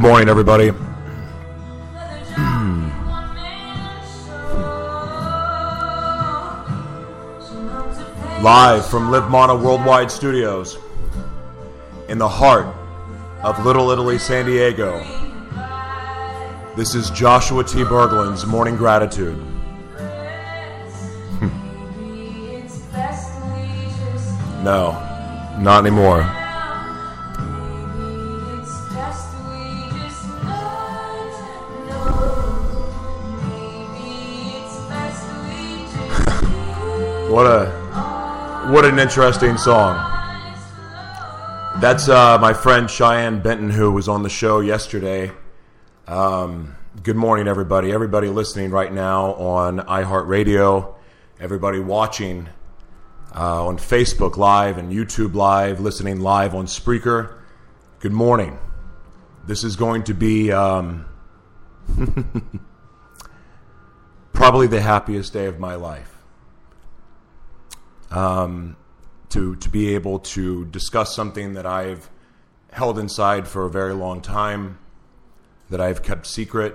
Good morning, everybody. Pain. Live from Live Mana Worldwide Studios in the heart of Little Italy, San Diego. This is Joshua T. Berglund's Morning Gratitude. Just No, not anymore. What a what an interesting song. That's uh, my friend Cheyenne Benton, who was on the show yesterday. Um, good morning, everybody. Everybody listening right now on iHeartRadio. Everybody watching uh, on Facebook Live and YouTube Live, listening live on Spreaker. Good morning. This is going to be um, probably the happiest day of my life. Um, to to be able to discuss something that I've held inside for a very long time, that I've kept secret.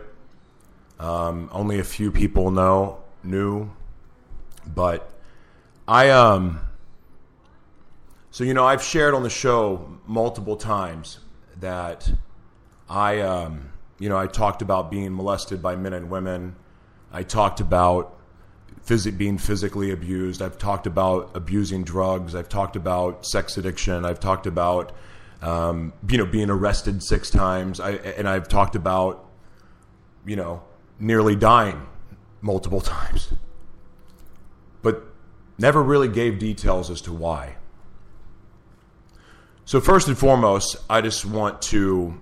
Um, only a few people know knew, but I um. So you know, I've shared on the show multiple times that I um, you know I talked about being molested by men and women. I talked about phys- being physically abused. I've talked about abusing drugs. I've talked about sex addiction. I've talked about um, you know being arrested six times. I, and I've talked about you know nearly dying multiple times, but never really gave details as to why. So first and foremost, I just want to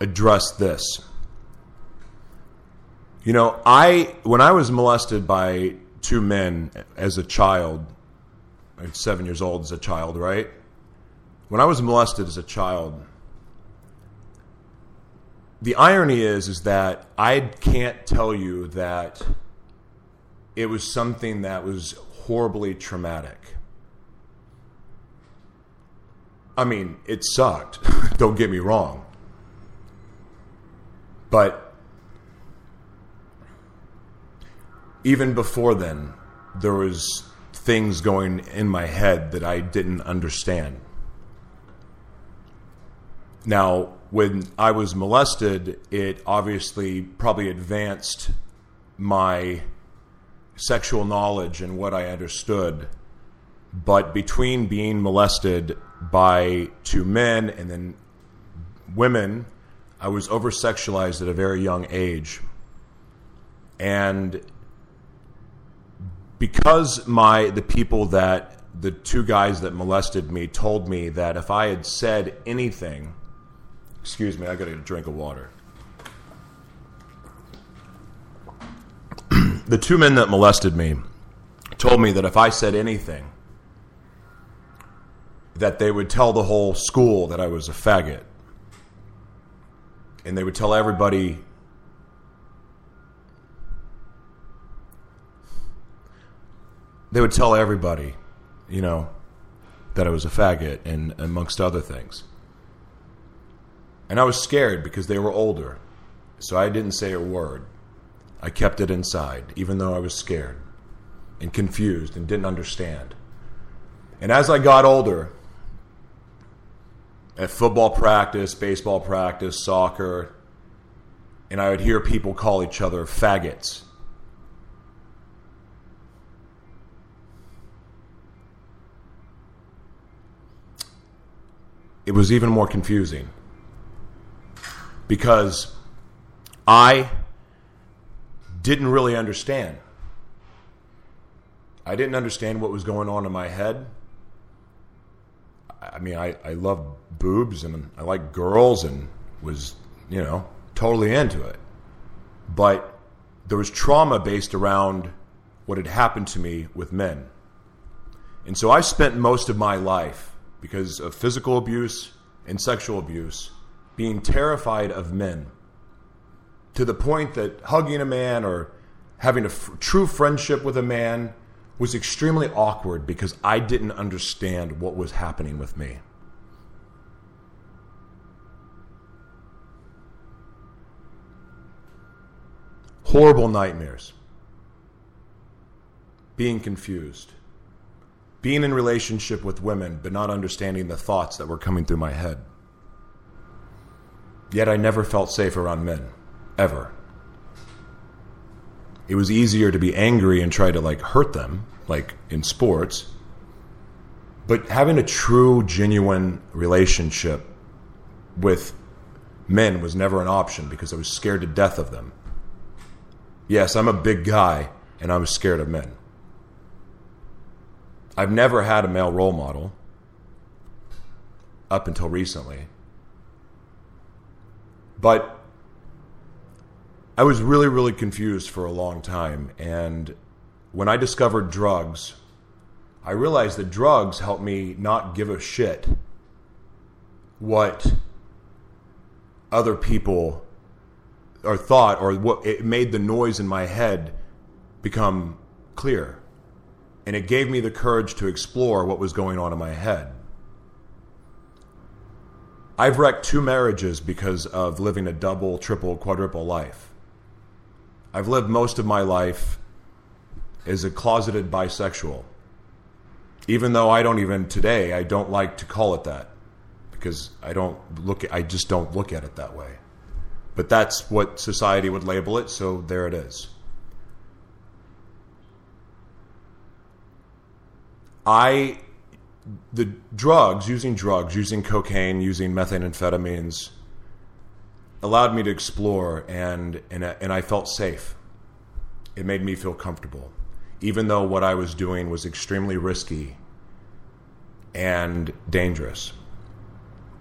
address this. You know, I when I was molested by two men as a child, like seven years old as a child, right? When I was molested as a child, the irony is is that I can't tell you that it was something that was horribly traumatic. I mean, it sucked. Don't get me wrong. But even before then, there was things going in my head that I didn't understand. Now, when I was molested, it obviously probably advanced my sexual knowledge and what I understood. But between being molested by two men and then women, I was over sexualized at a very young age. And because my the people that the two guys that molested me told me that if I had said anything, excuse me, I got a drink of water. the two men that molested me told me that if I said anything, that they would tell the whole school that I was a faggot. And they would tell everybody they would tell everybody, you know, that I was a faggot and amongst other things. And I was scared because they were older. So I didn't say a word. I kept it inside, even though I was scared and confused and didn't understand. And as I got older, at football practice, baseball practice, soccer, and I would hear people call each other faggots. It was even more confusing because I didn't really understand. I didn't understand what was going on in my head. I mean, I, I love boobs and I like girls and was, you know, totally into it. But there was trauma based around what had happened to me with men. And so I spent most of my life, because of physical abuse and sexual abuse, being terrified of men to the point that hugging a man or having a f- true friendship with a man was extremely awkward because I didn't understand what was happening with me. Horrible nightmares. Being confused. Being in relationship with women but not understanding the thoughts that were coming through my head. Yet I never felt safe around men. Ever. It was easier to be angry and try to like hurt them, like in sports. But having a true, genuine relationship with men was never an option because I was scared to death of them. Yes, I'm a big guy and I was scared of men. I've never had a male role model up until recently. But I was really, really confused for a long time. And when I discovered drugs, I realized that drugs helped me not give a shit what other people or thought or what it made the noise in my head become clear. And it gave me the courage to explore what was going on in my head. I've wrecked two marriages because of living a double, triple, quadruple life. I've lived most of my life as a closeted bisexual. Even though I don't even today, I don't like to call it that because I don't look I just don't look at it that way. But that's what society would label it, so there it is. I the drugs, using drugs, using cocaine, using methamphetamines, allowed me to explore, and and and I felt safe. It made me feel comfortable, even though what I was doing was extremely risky and dangerous,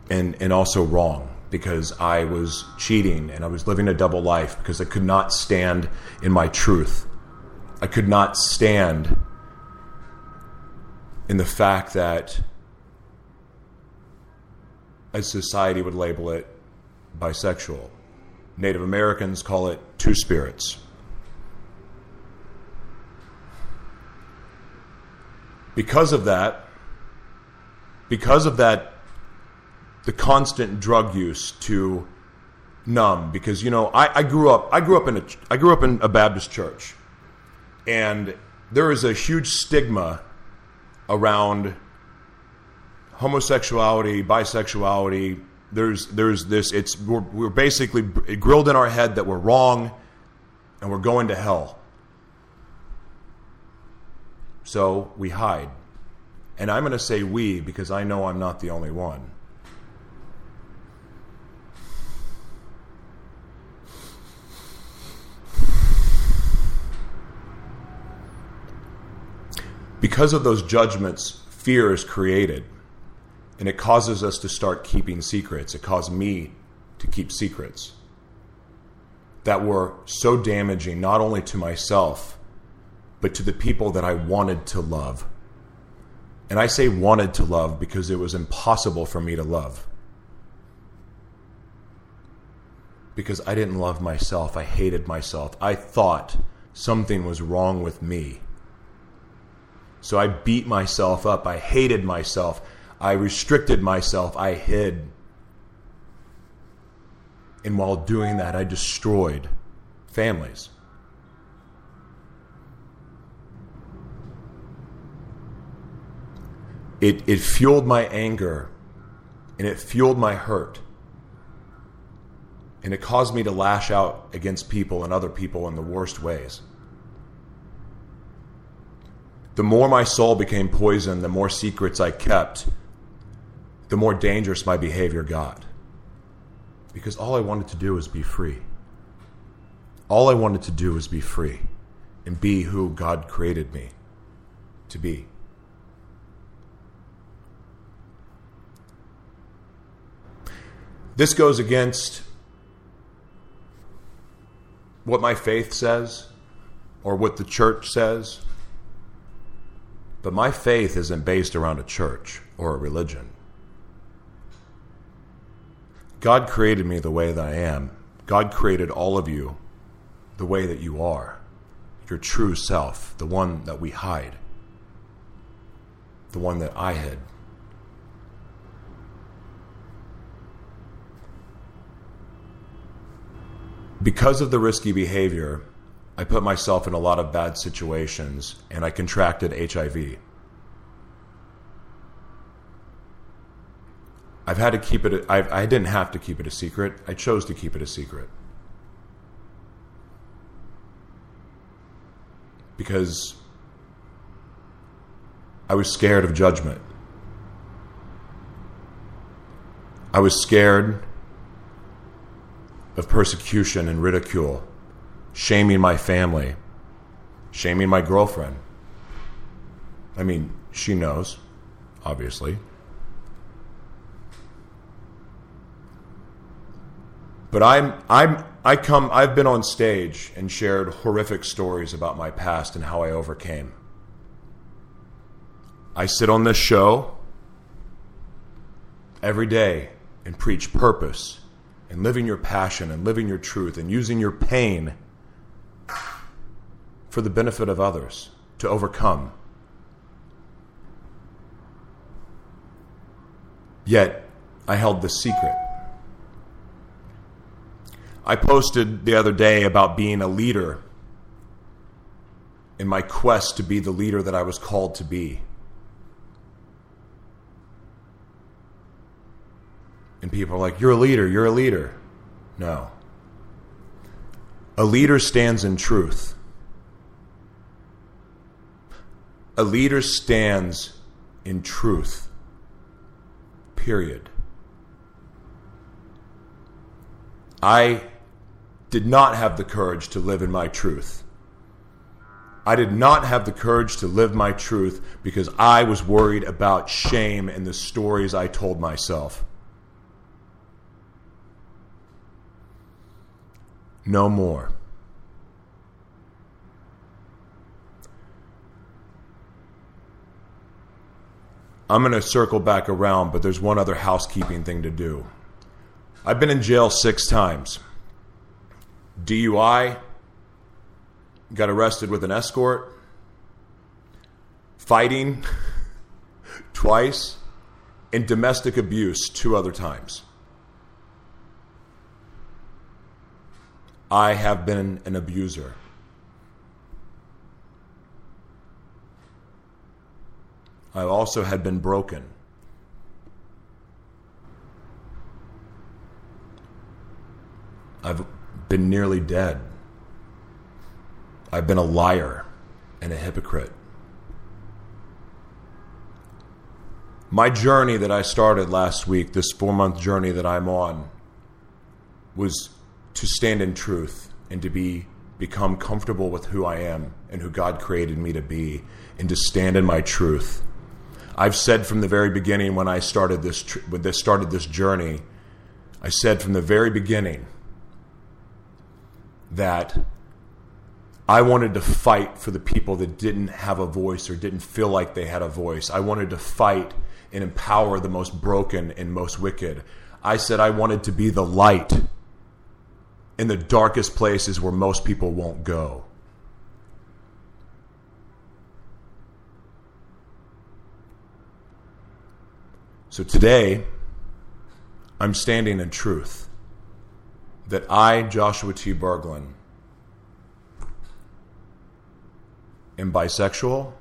and and also wrong because I was cheating and I was living a double life because I could not stand in my truth. I could not stand in the fact that, as society would label it, bisexual. Native Americans call it two spirits. Because of that, because of that, the constant drug use to numb. Because you know, I, I grew up, I grew up in a, I grew up in a Baptist church, and there is a huge stigma around homosexuality, bisexuality. There's there's this. It's we're, we're basically grilled in our head that we're wrong, and we're going to hell. So we hide. And I'm going to say we because I know I'm not the only one. Because of those judgments, fear is created. And it causes us to start keeping secrets. It caused me to keep secrets that were so damaging, not only to myself, but to the people that I wanted to love. And I say wanted to love because it was impossible for me to love. Because I didn't love myself. I hated myself. I thought something was wrong with me. So I beat myself up. I hated myself. I restricted myself. I hid. And while doing that, I destroyed families. It, it fueled my anger and it fueled my hurt. And it caused me to lash out against people and other people in the worst ways. The more my soul became poisoned, the more secrets I kept, the more dangerous my behavior got. Because all I wanted to do was be free. All I wanted to do was be free and be who God created me to be. This goes against what my faith says or what the church says. But my faith isn't based around a church or a religion. God created me the way that I am. God created all of you the way that you are. Your true self, the one that we hide, the one that I hid. because of the risky behavior, I put myself in a lot of bad situations and I contracted HIV. I've had to keep it, I, I didn't have to keep it a secret. I chose to keep it a secret. Because I was scared of judgment. I was scared of persecution and ridicule, shaming my family, shaming my girlfriend. I mean, she knows, obviously. But I'm I'm I come I've been on stage and shared horrific stories about my past and how I overcame. I sit on this show every day and preach purpose and living your passion and living your truth and using your pain for the benefit of others to overcome. Yet, I held this secret. I posted the other day about being a leader in my quest to be the leader that I was called to be. And people are like, You're a leader, you're a leader. No. A leader stands in truth. A leader stands in truth. Period. I did not have the courage to live in my truth. I did not have the courage to live my truth because I was worried about shame and the stories I told myself. No more. I'm going to circle back around, but there's one other housekeeping thing to do. I've been in jail six times. DUI, got arrested with an escort, fighting twice, and domestic abuse two other times. I have been an abuser. I also had been broken. I've been nearly dead. I've been a liar and a hypocrite. My journey that I started last week, this four month journey that I'm on, was to stand in truth and to be become comfortable with who I am and who God created me to be and to stand in my truth. I've said from the very beginning when I started this when this started this journey, I said from the very beginning that I wanted to fight for the people that didn't have a voice or didn't feel like they had a voice. I wanted to fight and empower the most broken and most wicked. I said I wanted to be the light in the darkest places where most people won't go. So today, I'm standing in truth that I, Joshua T. Berglund, am bisexual.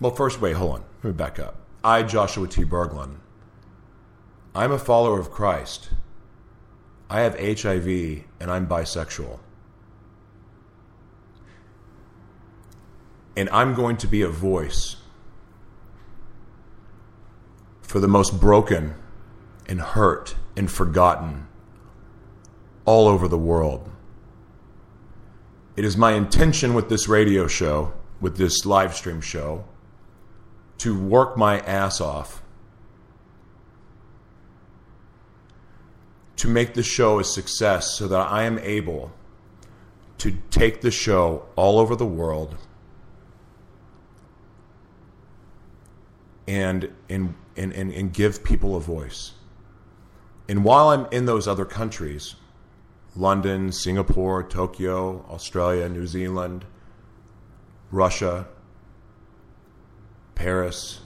Well, first, wait, hold on. Let me back up. I, Joshua T. Berglund, I'm a follower of Christ. I have HIV and I'm bisexual. And I'm going to be a voice for the most broken and hurt and forgotten all over the world. It is my intention with this radio show, with this live stream show, to work my ass off to make the show a success so that I am able to take the show all over the world and, and, and, and, give people a voice. And while I'm in those other countries, London, Singapore, Tokyo, Australia, New Zealand, Russia, Paris,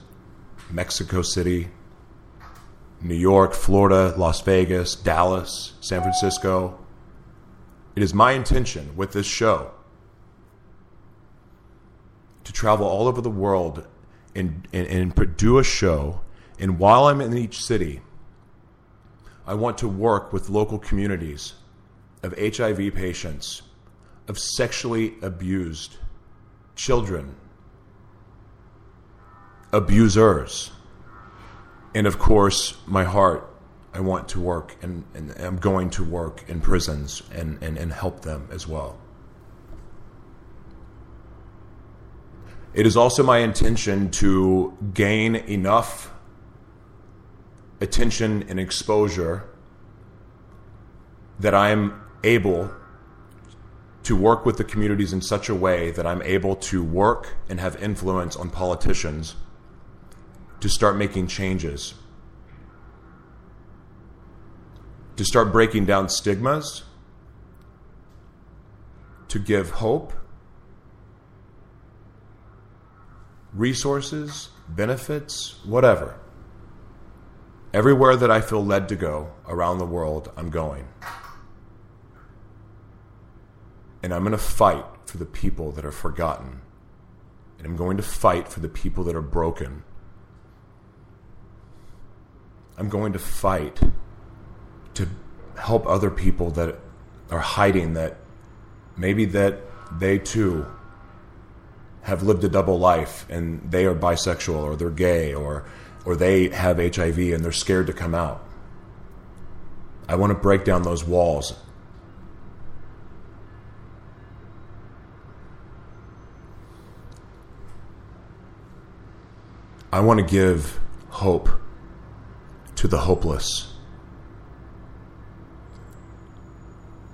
Mexico City, New York, Florida, Las Vegas, Dallas, San Francisco. It is my intention with this show to travel all over the world and, and, and do a show. And while I'm in each city, I want to work with local communities of HIV patients, of sexually abused children, abusers and of course, my heart, I want to work and, and I'm going to work in prisons and, and, and help them as well. It is also my intention to gain enough attention and exposure that I am able to work with the communities in such a way that I'm able to work and have influence on politicians to start making changes, to start breaking down stigmas, to give hope, resources, benefits, whatever. Everywhere that I feel led to go around the world, I'm going. And I'm going to fight for the people that are forgotten. And I'm going to fight for the people that are broken I'm going to fight to help other people that are hiding that maybe that they too have lived a double life and they are bisexual or they're gay or or they have HIV and they're scared to come out. I want to break down those walls. I want to give hope to the hopeless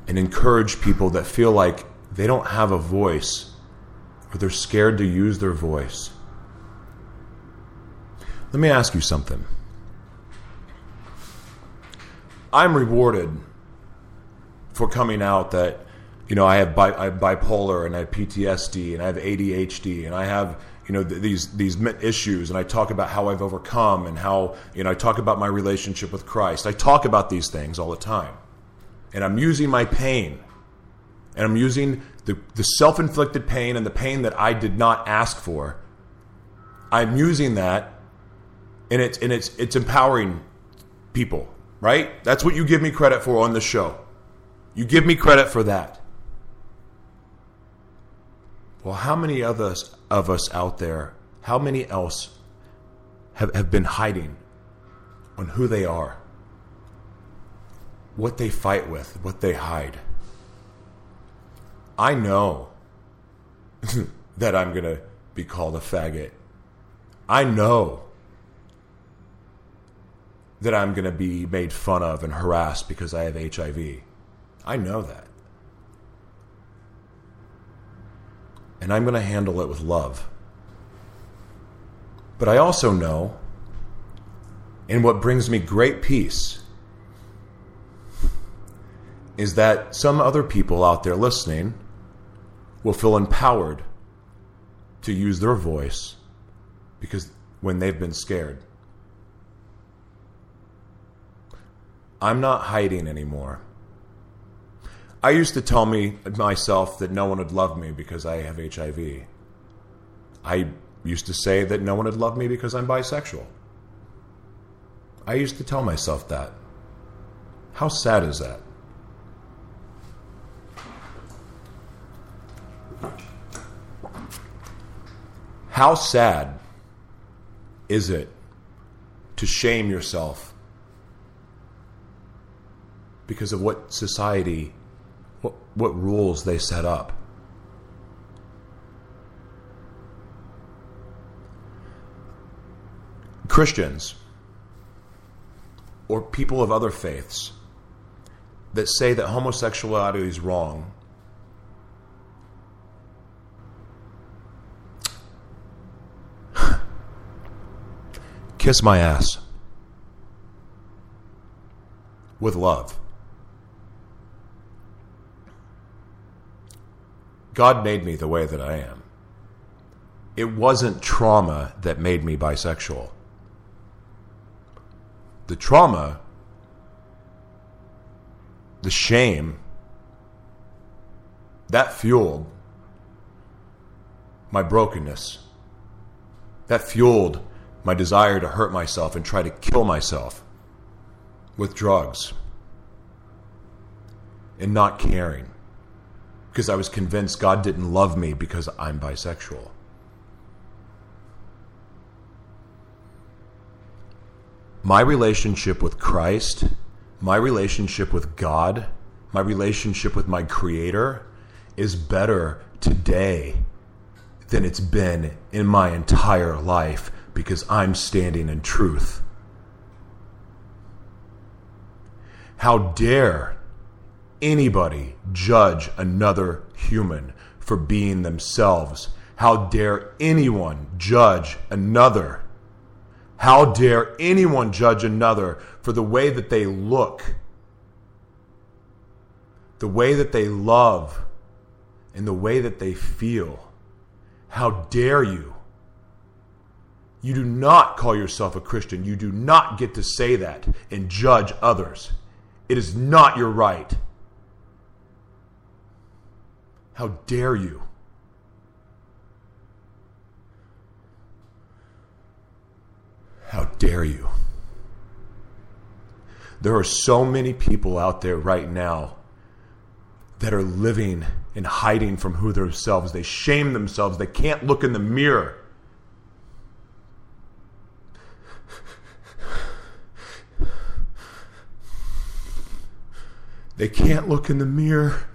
and encourage people that feel like they don't have a voice or they're scared to use their voice. Let me ask you something. I'm rewarded for coming out that you know I have, bi- I have bipolar and I have PTSD and I have ADHD and I have you know th- these these issues and I talk about how I've overcome and how you know I talk about my relationship with Christ. I talk about these things all the time, and I'm using my pain, and I'm using the, the self-inflicted pain and the pain that I did not ask for. I'm using that, and it's and it's it's empowering people, right? That's what you give me credit for on the show. You give me credit for that. Well, how many of us of us out there, how many else have, have been hiding on who they are, what they fight with, what they hide? I know that I'm to be called a faggot. I know that I'm going to be made fun of and harassed because I have HIV. I know that. And I'm going to handle it with love. But I also know, and what brings me great peace, is that some other people out there listening will feel empowered to use their voice because when they've been scared. I'm not hiding anymore. I used to tell me myself that no one would love me because I have HIV. I used to say that no one would love me because I'm bisexual. I used to tell myself that. How sad is that? How sad is it to shame yourself because of what society, what rules they set up? Christians or people of other faiths that say that homosexuality is wrong kiss my ass with love. God made me the way that I am. It wasn't trauma that made me bisexual. The trauma, the shame, that fueled my brokenness. That fueled my desire to hurt myself and try to kill myself with drugs and not caring because I was convinced God didn't love me because I'm bisexual. My relationship with Christ, my relationship with God, my relationship with my Creator is better today than it's been in my entire life because I'm standing in truth. How dare anybody judge another human for being themselves? How dare anyone judge another? How dare anyone judge another for the way that they look, the way that they love, and the way that they feel? How dare you? You do not call yourself a Christian. You do not get to say that and judge others. It is not your right. How dare you? How dare you? There are so many people out there right now that are living and hiding from who themselves. They shame themselves. They can't look in the mirror. They can't look in the mirror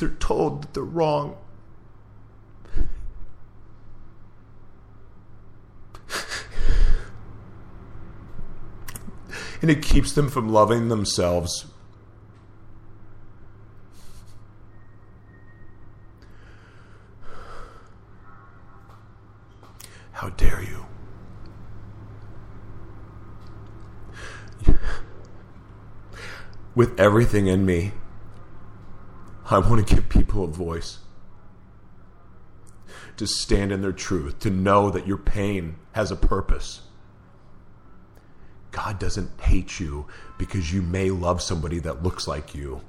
they're told that they're wrong. And it keeps them from loving themselves. How dare you? with everything in me, I want to give people a voice. To stand in their truth, to know that your pain has a purpose. God doesn't hate you because you may love somebody that looks like you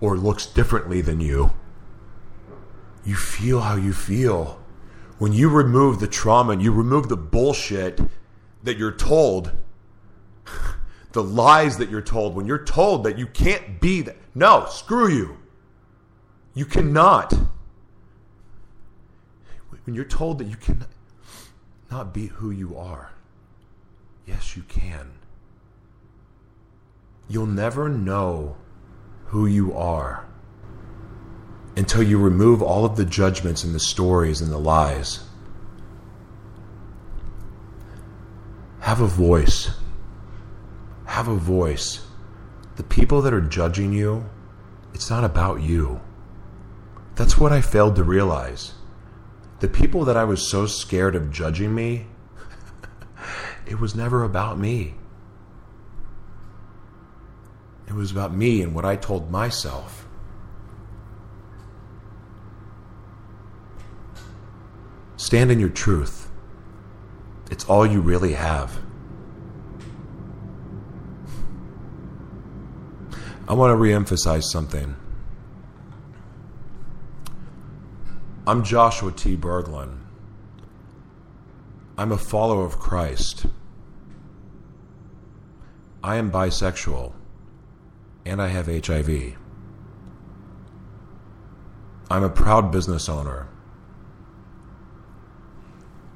or looks differently than you. You feel how you feel. When you remove the trauma and you remove the bullshit that you're told, the lies that you're told, when you're told that you can't be that, no, screw you. You cannot. When you're told that you cannot not be who you are, yes, you can. You'll never know who you are until you remove all of the judgments and the stories and the lies. Have a voice. Have a voice. The people that are judging you, it's not about you. That's what I failed to realize. The people that I was so scared of judging me, it was never about me. It was about me and what I told myself. Stand in your truth. It's all you really have. I want to reemphasize something. I'm Joshua T. Berglund. I'm a follower of Christ. I am bisexual and I have HIV. I'm a proud business owner,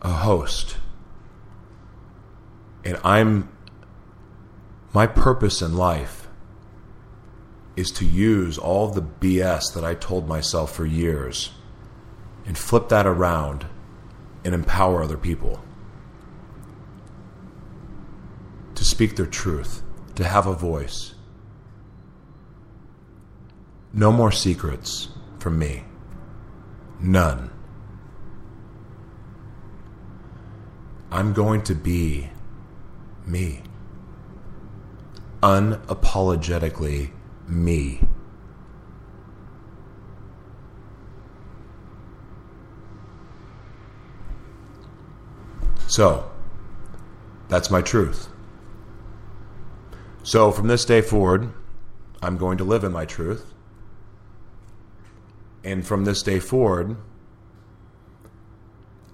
a host, and I'm my purpose in life is to use all the BS that I told myself for years and flip that around and empower other people to speak their truth, to have a voice. No more secrets from me. None. I'm going to be me. Unapologetically me. So, that's my truth. So, from this day forward, I'm going to live in my truth. And from this day forward,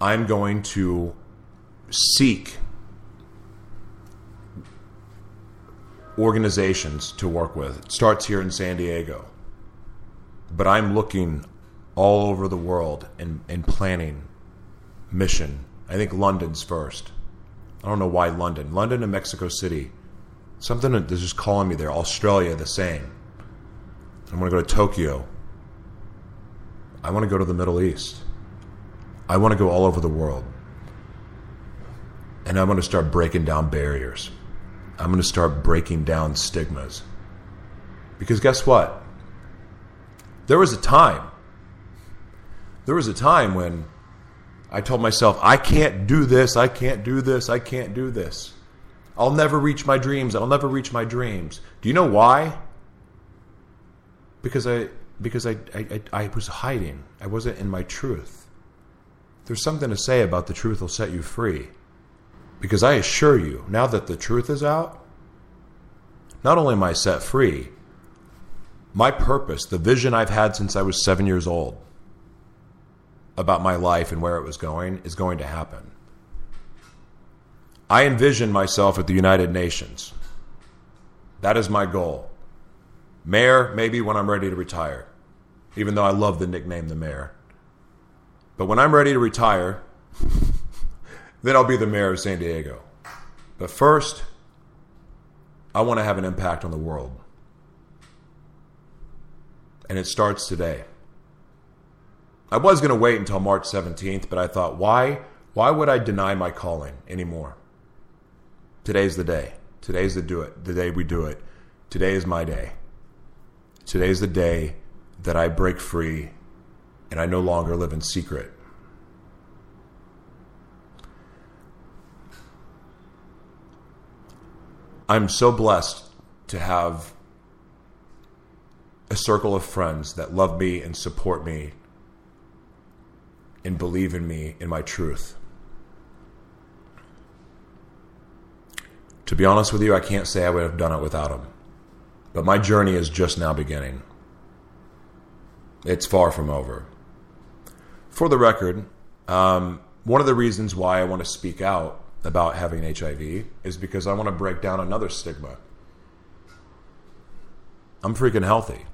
I'm going to seek organizations to work with. It starts here in San Diego. But I'm looking all over the world and, and planning mission I think London's first. I don't know why London. London and Mexico City. Something is just calling me there. Australia, the same. I want to go to Tokyo. I want to go to the Middle East. I want to go all over the world. And I'm going to start breaking down barriers. I'm going to start breaking down stigmas. Because guess what? There was a time. There was a time when I told myself, I can't do this, I can't do this, I can't do this. I'll never reach my dreams, I'll never reach my dreams. Do you know why? Because I because I, I, I was hiding. I wasn't in my truth. There's something to say about the truth will set you free. Because I assure you, now that the truth is out, not only am I set free, my purpose, the vision I've had since I was seven years old, about my life and where it was going is going to happen. I envision myself at the United Nations. That is my goal. Mayor, maybe when I'm ready to retire, even though I love the nickname the mayor. But when I'm ready to retire, then I'll be the mayor of San Diego. But first, I want to have an impact on the world. And it starts today. I was going to wait until March 17th, but I thought, why? Why would I deny my calling anymore? Today's the day. Today's the do it. The day we do it. Today is my day. Today's the day that I break free and I no longer live in secret. I'm so blessed to have a circle of friends that love me and support me and believe in me in my truth. To be honest with you, I can't say I would have done it without them. But my journey is just now beginning. It's far from over. For the record, um, one of the reasons why I want to speak out about having HIV is because I want to break down another stigma. I'm freaking healthy.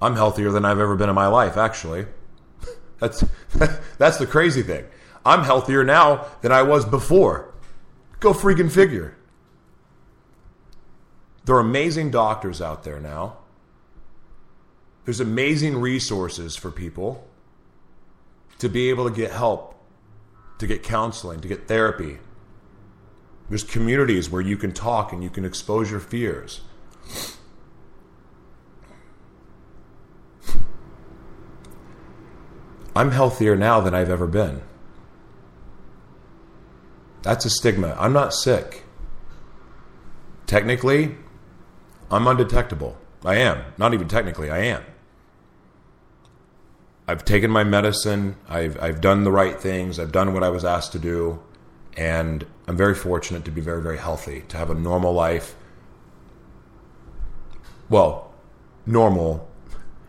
I'm healthier than I've ever been in my life, actually. That's that's the crazy thing. I'm healthier now than I was before. Go freaking figure. There are amazing doctors out there now. There's amazing resources for people to be able to get help, to get counseling, to get therapy. There's communities where you can talk and you can expose your fears. I'm healthier now than I've ever been. That's a stigma. I'm not sick. Technically, I'm undetectable. I am. Not even technically, I am. I've taken my medicine. I've, I've done the right things. I've done what I was asked to do. And I'm very fortunate to be very, very healthy, to have a normal life. Well, normal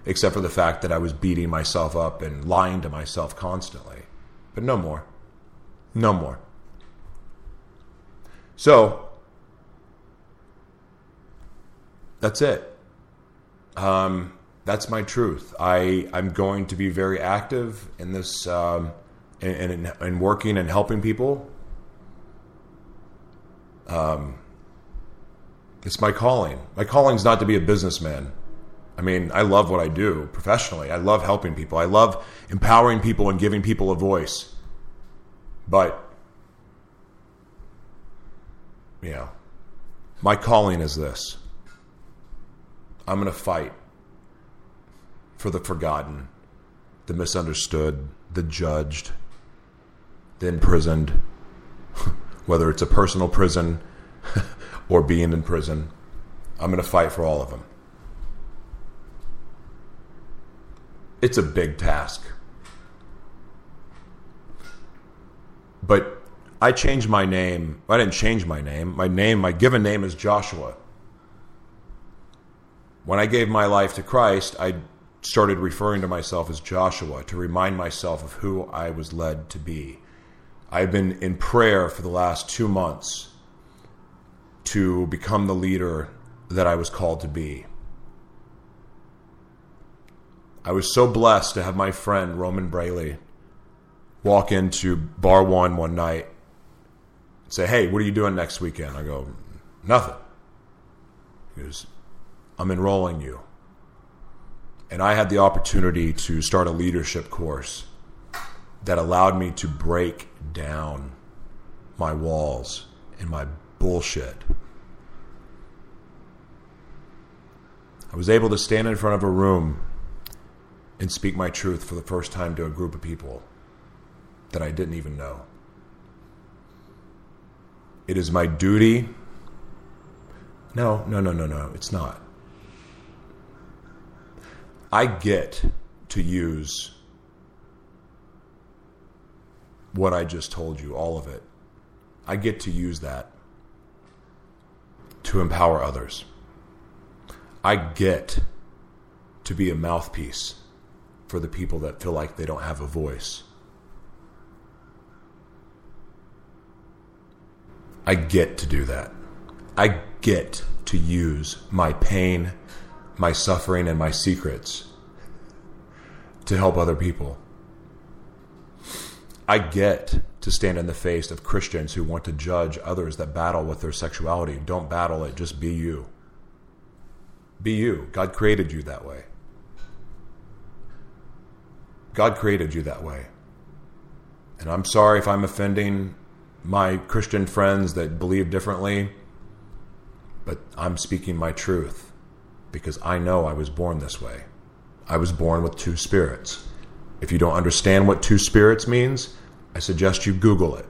except for the fact that I was beating myself up and lying to myself constantly. But no more. No more. So, that's it. Um, that's my truth. I, I'm going to be very active in this, um, in, in, in working and helping people. Um, it's my calling. My calling is not to be a businessman. I mean, I love what I do professionally. I love helping people. I love empowering people and giving people a voice. But, you know, my calling is this I'm going to fight for the forgotten, the misunderstood, the judged, the imprisoned, whether it's a personal prison or being in prison. I'm going to fight for all of them. It's a big task. But I changed my name. I didn't change my name. My name, my given name is Joshua. When I gave my life to Christ, I started referring to myself as Joshua to remind myself of who I was led to be. I've been in prayer for the last two months to become the leader that I was called to be. I was so blessed to have my friend Roman Braley walk into Bar One one night and say, Hey, what are you doing next weekend? I go, Nothing. He goes, I'm enrolling you. And I had the opportunity to start a leadership course that allowed me to break down my walls and my bullshit. I was able to stand in front of a room and speak my truth for the first time to a group of people that I didn't even know. It is my duty. No, no, no, no, no, it's not. I get to use what I just told you, all of it. I get to use that to empower others. I get to be a mouthpiece for the people that feel like they don't have a voice. I get to do that. I get to use my pain, my suffering, and my secrets to help other people. I get to stand in the face of Christians who want to judge others that battle with their sexuality. Don't battle it, just be you. Be you. God created you that way. God created you that way. And I'm sorry if I'm offending my Christian friends that believe differently, but I'm speaking my truth because I know I was born this way. I was born with two spirits. If you don't understand what two spirits means, I suggest you Google it.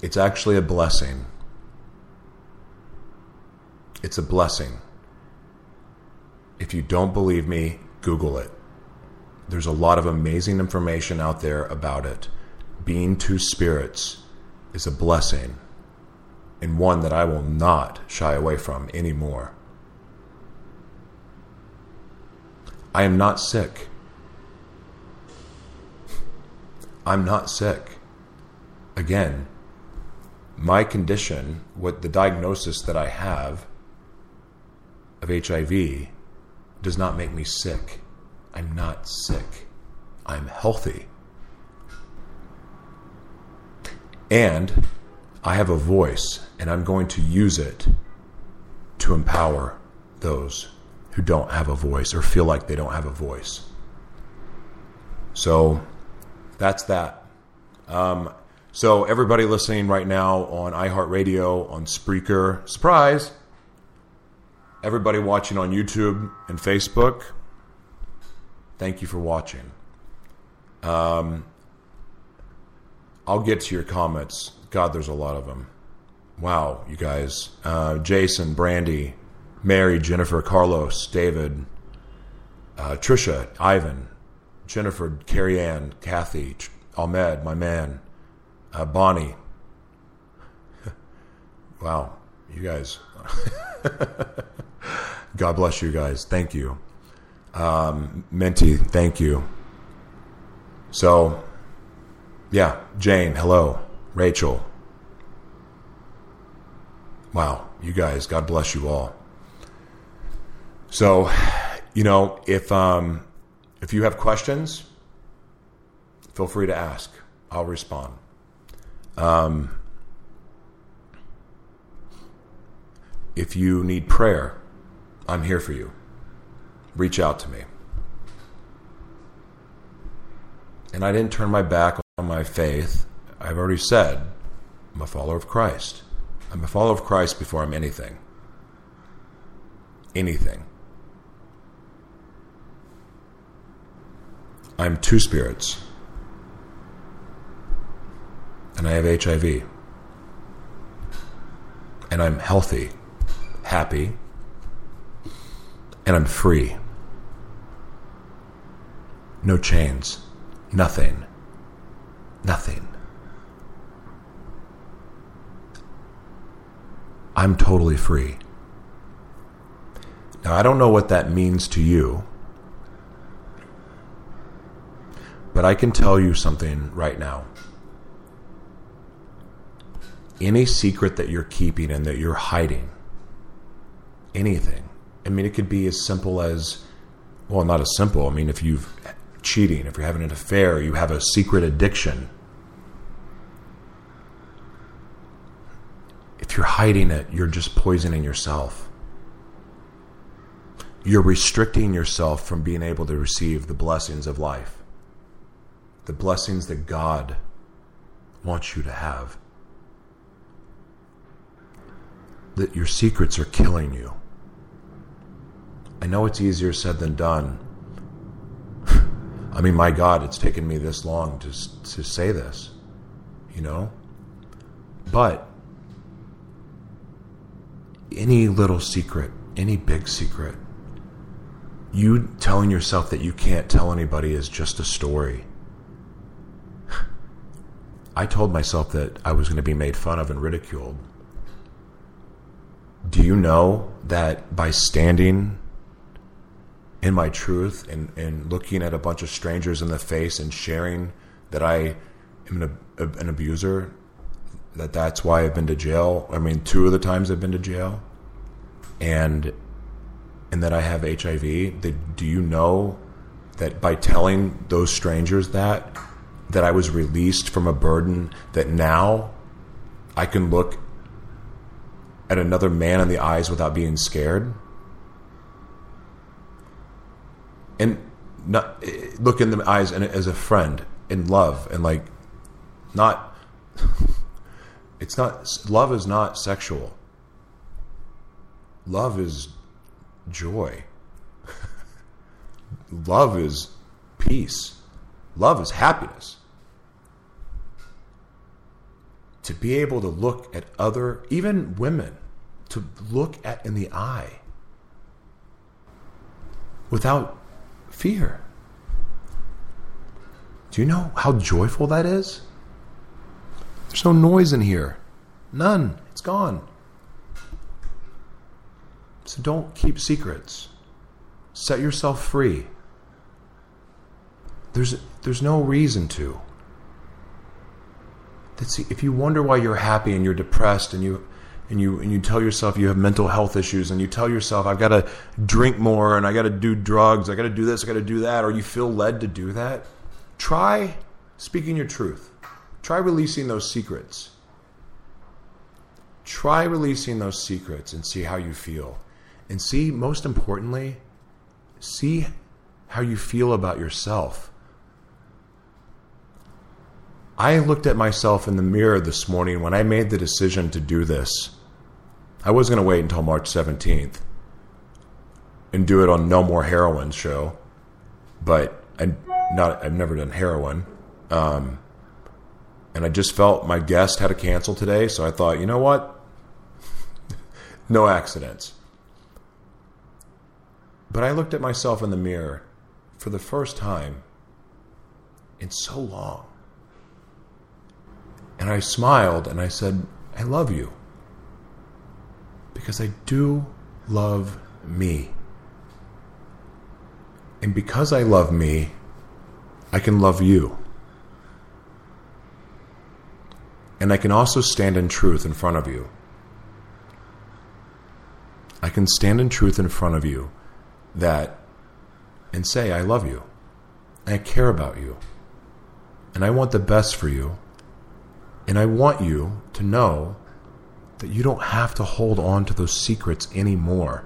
It's actually a blessing. It's a blessing If you don't believe me, Google it. There's a lot of amazing information out there about it. Being two spirits is a blessing and one that I will not shy away from anymore. I am not sick. I'm not sick. Again, my condition, what the diagnosis that I have of HIV, does not make me sick. I'm not sick. I'm healthy. And I have a voice, and I'm going to use it to empower those who don't have a voice or feel like they don't have a voice. So that's that. Um, so, everybody listening right now on iHeartRadio, on Spreaker, surprise! Everybody watching on YouTube and Facebook, thank you for watching. Um, I'll get to your comments. God, there's a lot of them. Wow, you guys. Uh, Jason, Brandy, Mary, Jennifer, Carlos, David, uh, Trisha, Ivan, Jennifer, Carrie Ann, Kathy, Ahmed, my man, uh, Bonnie. wow, you guys. God bless you guys. Thank you. Um, Minty, thank you. So, yeah, Jane, hello. Rachel. Wow, you guys, God bless you all. So, you know, if um, if you have questions, feel free to ask. I'll respond. Um, if you need prayer, I'm here for you. Reach out to me. And I didn't turn my back on my faith. I've already said I'm a follower of Christ. I'm a follower of Christ before I'm anything. Anything. I'm two spirits. And I have HIV. And I'm healthy, happy, and I'm free. No chains. Nothing. Nothing. I'm totally free. Now, I don't know what that means to you, but I can tell you something right now. Any secret that you're keeping and that you're hiding, anything, I mean, it could be as simple as, well, not as simple. I mean, if you've cheating, if you're having an affair, you have a secret addiction. If you're hiding it, you're just poisoning yourself. You're restricting yourself from being able to receive the blessings of life, the blessings that God wants you to have. That your secrets are killing you. I know it's easier said than done. I mean, my God, it's taken me this long to, to say this, you know? But any little secret, any big secret, you telling yourself that you can't tell anybody is just a story. I told myself that I was going to be made fun of and ridiculed. Do you know that by standing in my truth and, and looking at a bunch of strangers in the face and sharing that I am an, an abuser, that that's why I've been to jail. I mean, two of the times I've been to jail, and and that I have HIV. That, do you know that by telling those strangers that that I was released from a burden that now I can look at another man in the eyes without being scared? And not eh, look in the eyes and as a friend in love and like not it's not love is not sexual. Love is joy. Love is peace. Love is happiness. To be able to look at other even women to look at in the eye without fear. Do you know how joyful that is? There's no noise in here. None. It's gone. So don't keep secrets. Set yourself free. There's there's no reason to. That's, if you wonder why you're happy and you're depressed and you and you and you tell yourself you have mental health issues and you tell yourself I've got to drink more and I got to do drugs, I got to do this, I got to do that or you feel led to do that, try speaking your truth. Try releasing those secrets. Try releasing those secrets and see how you feel. And see most importantly, see how you feel about yourself. I looked at myself in the mirror this morning when I made the decision to do this. I was going to wait until March 17th and do it on No More Heroin show, but I not I've never done heroin. Um, and I just felt my guest had to cancel today, so I thought, you know what? no accidents. But I looked at myself in the mirror for the first time in so long. And I smiled and I said, I love you. Because I do love me. And because I love me, I can love you. And I can also stand in truth in front of you. I can stand in truth in front of you that and say, I love you. I care about you. And I want the best for you. And I want you to know that you don't have to hold on to those secrets anymore.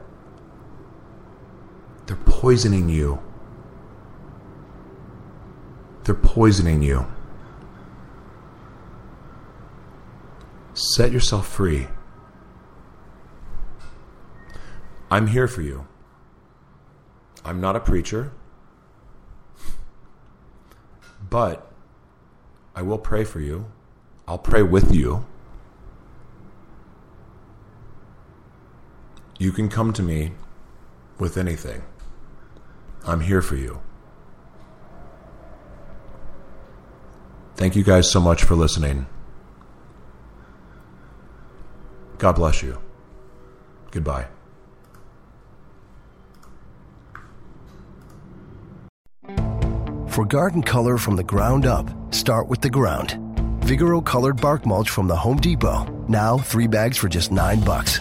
They're poisoning you. They're poisoning you. Set yourself free. I'm here for you. I'm not a preacher, but I will pray for you. I'll pray with you. You can come to me with anything. I'm here for you. Thank you guys so much for listening. God bless you. Goodbye. For garden color from the ground up, start with the ground. Vigoro colored bark mulch from the Home Depot. Now three bags for just nine bucks.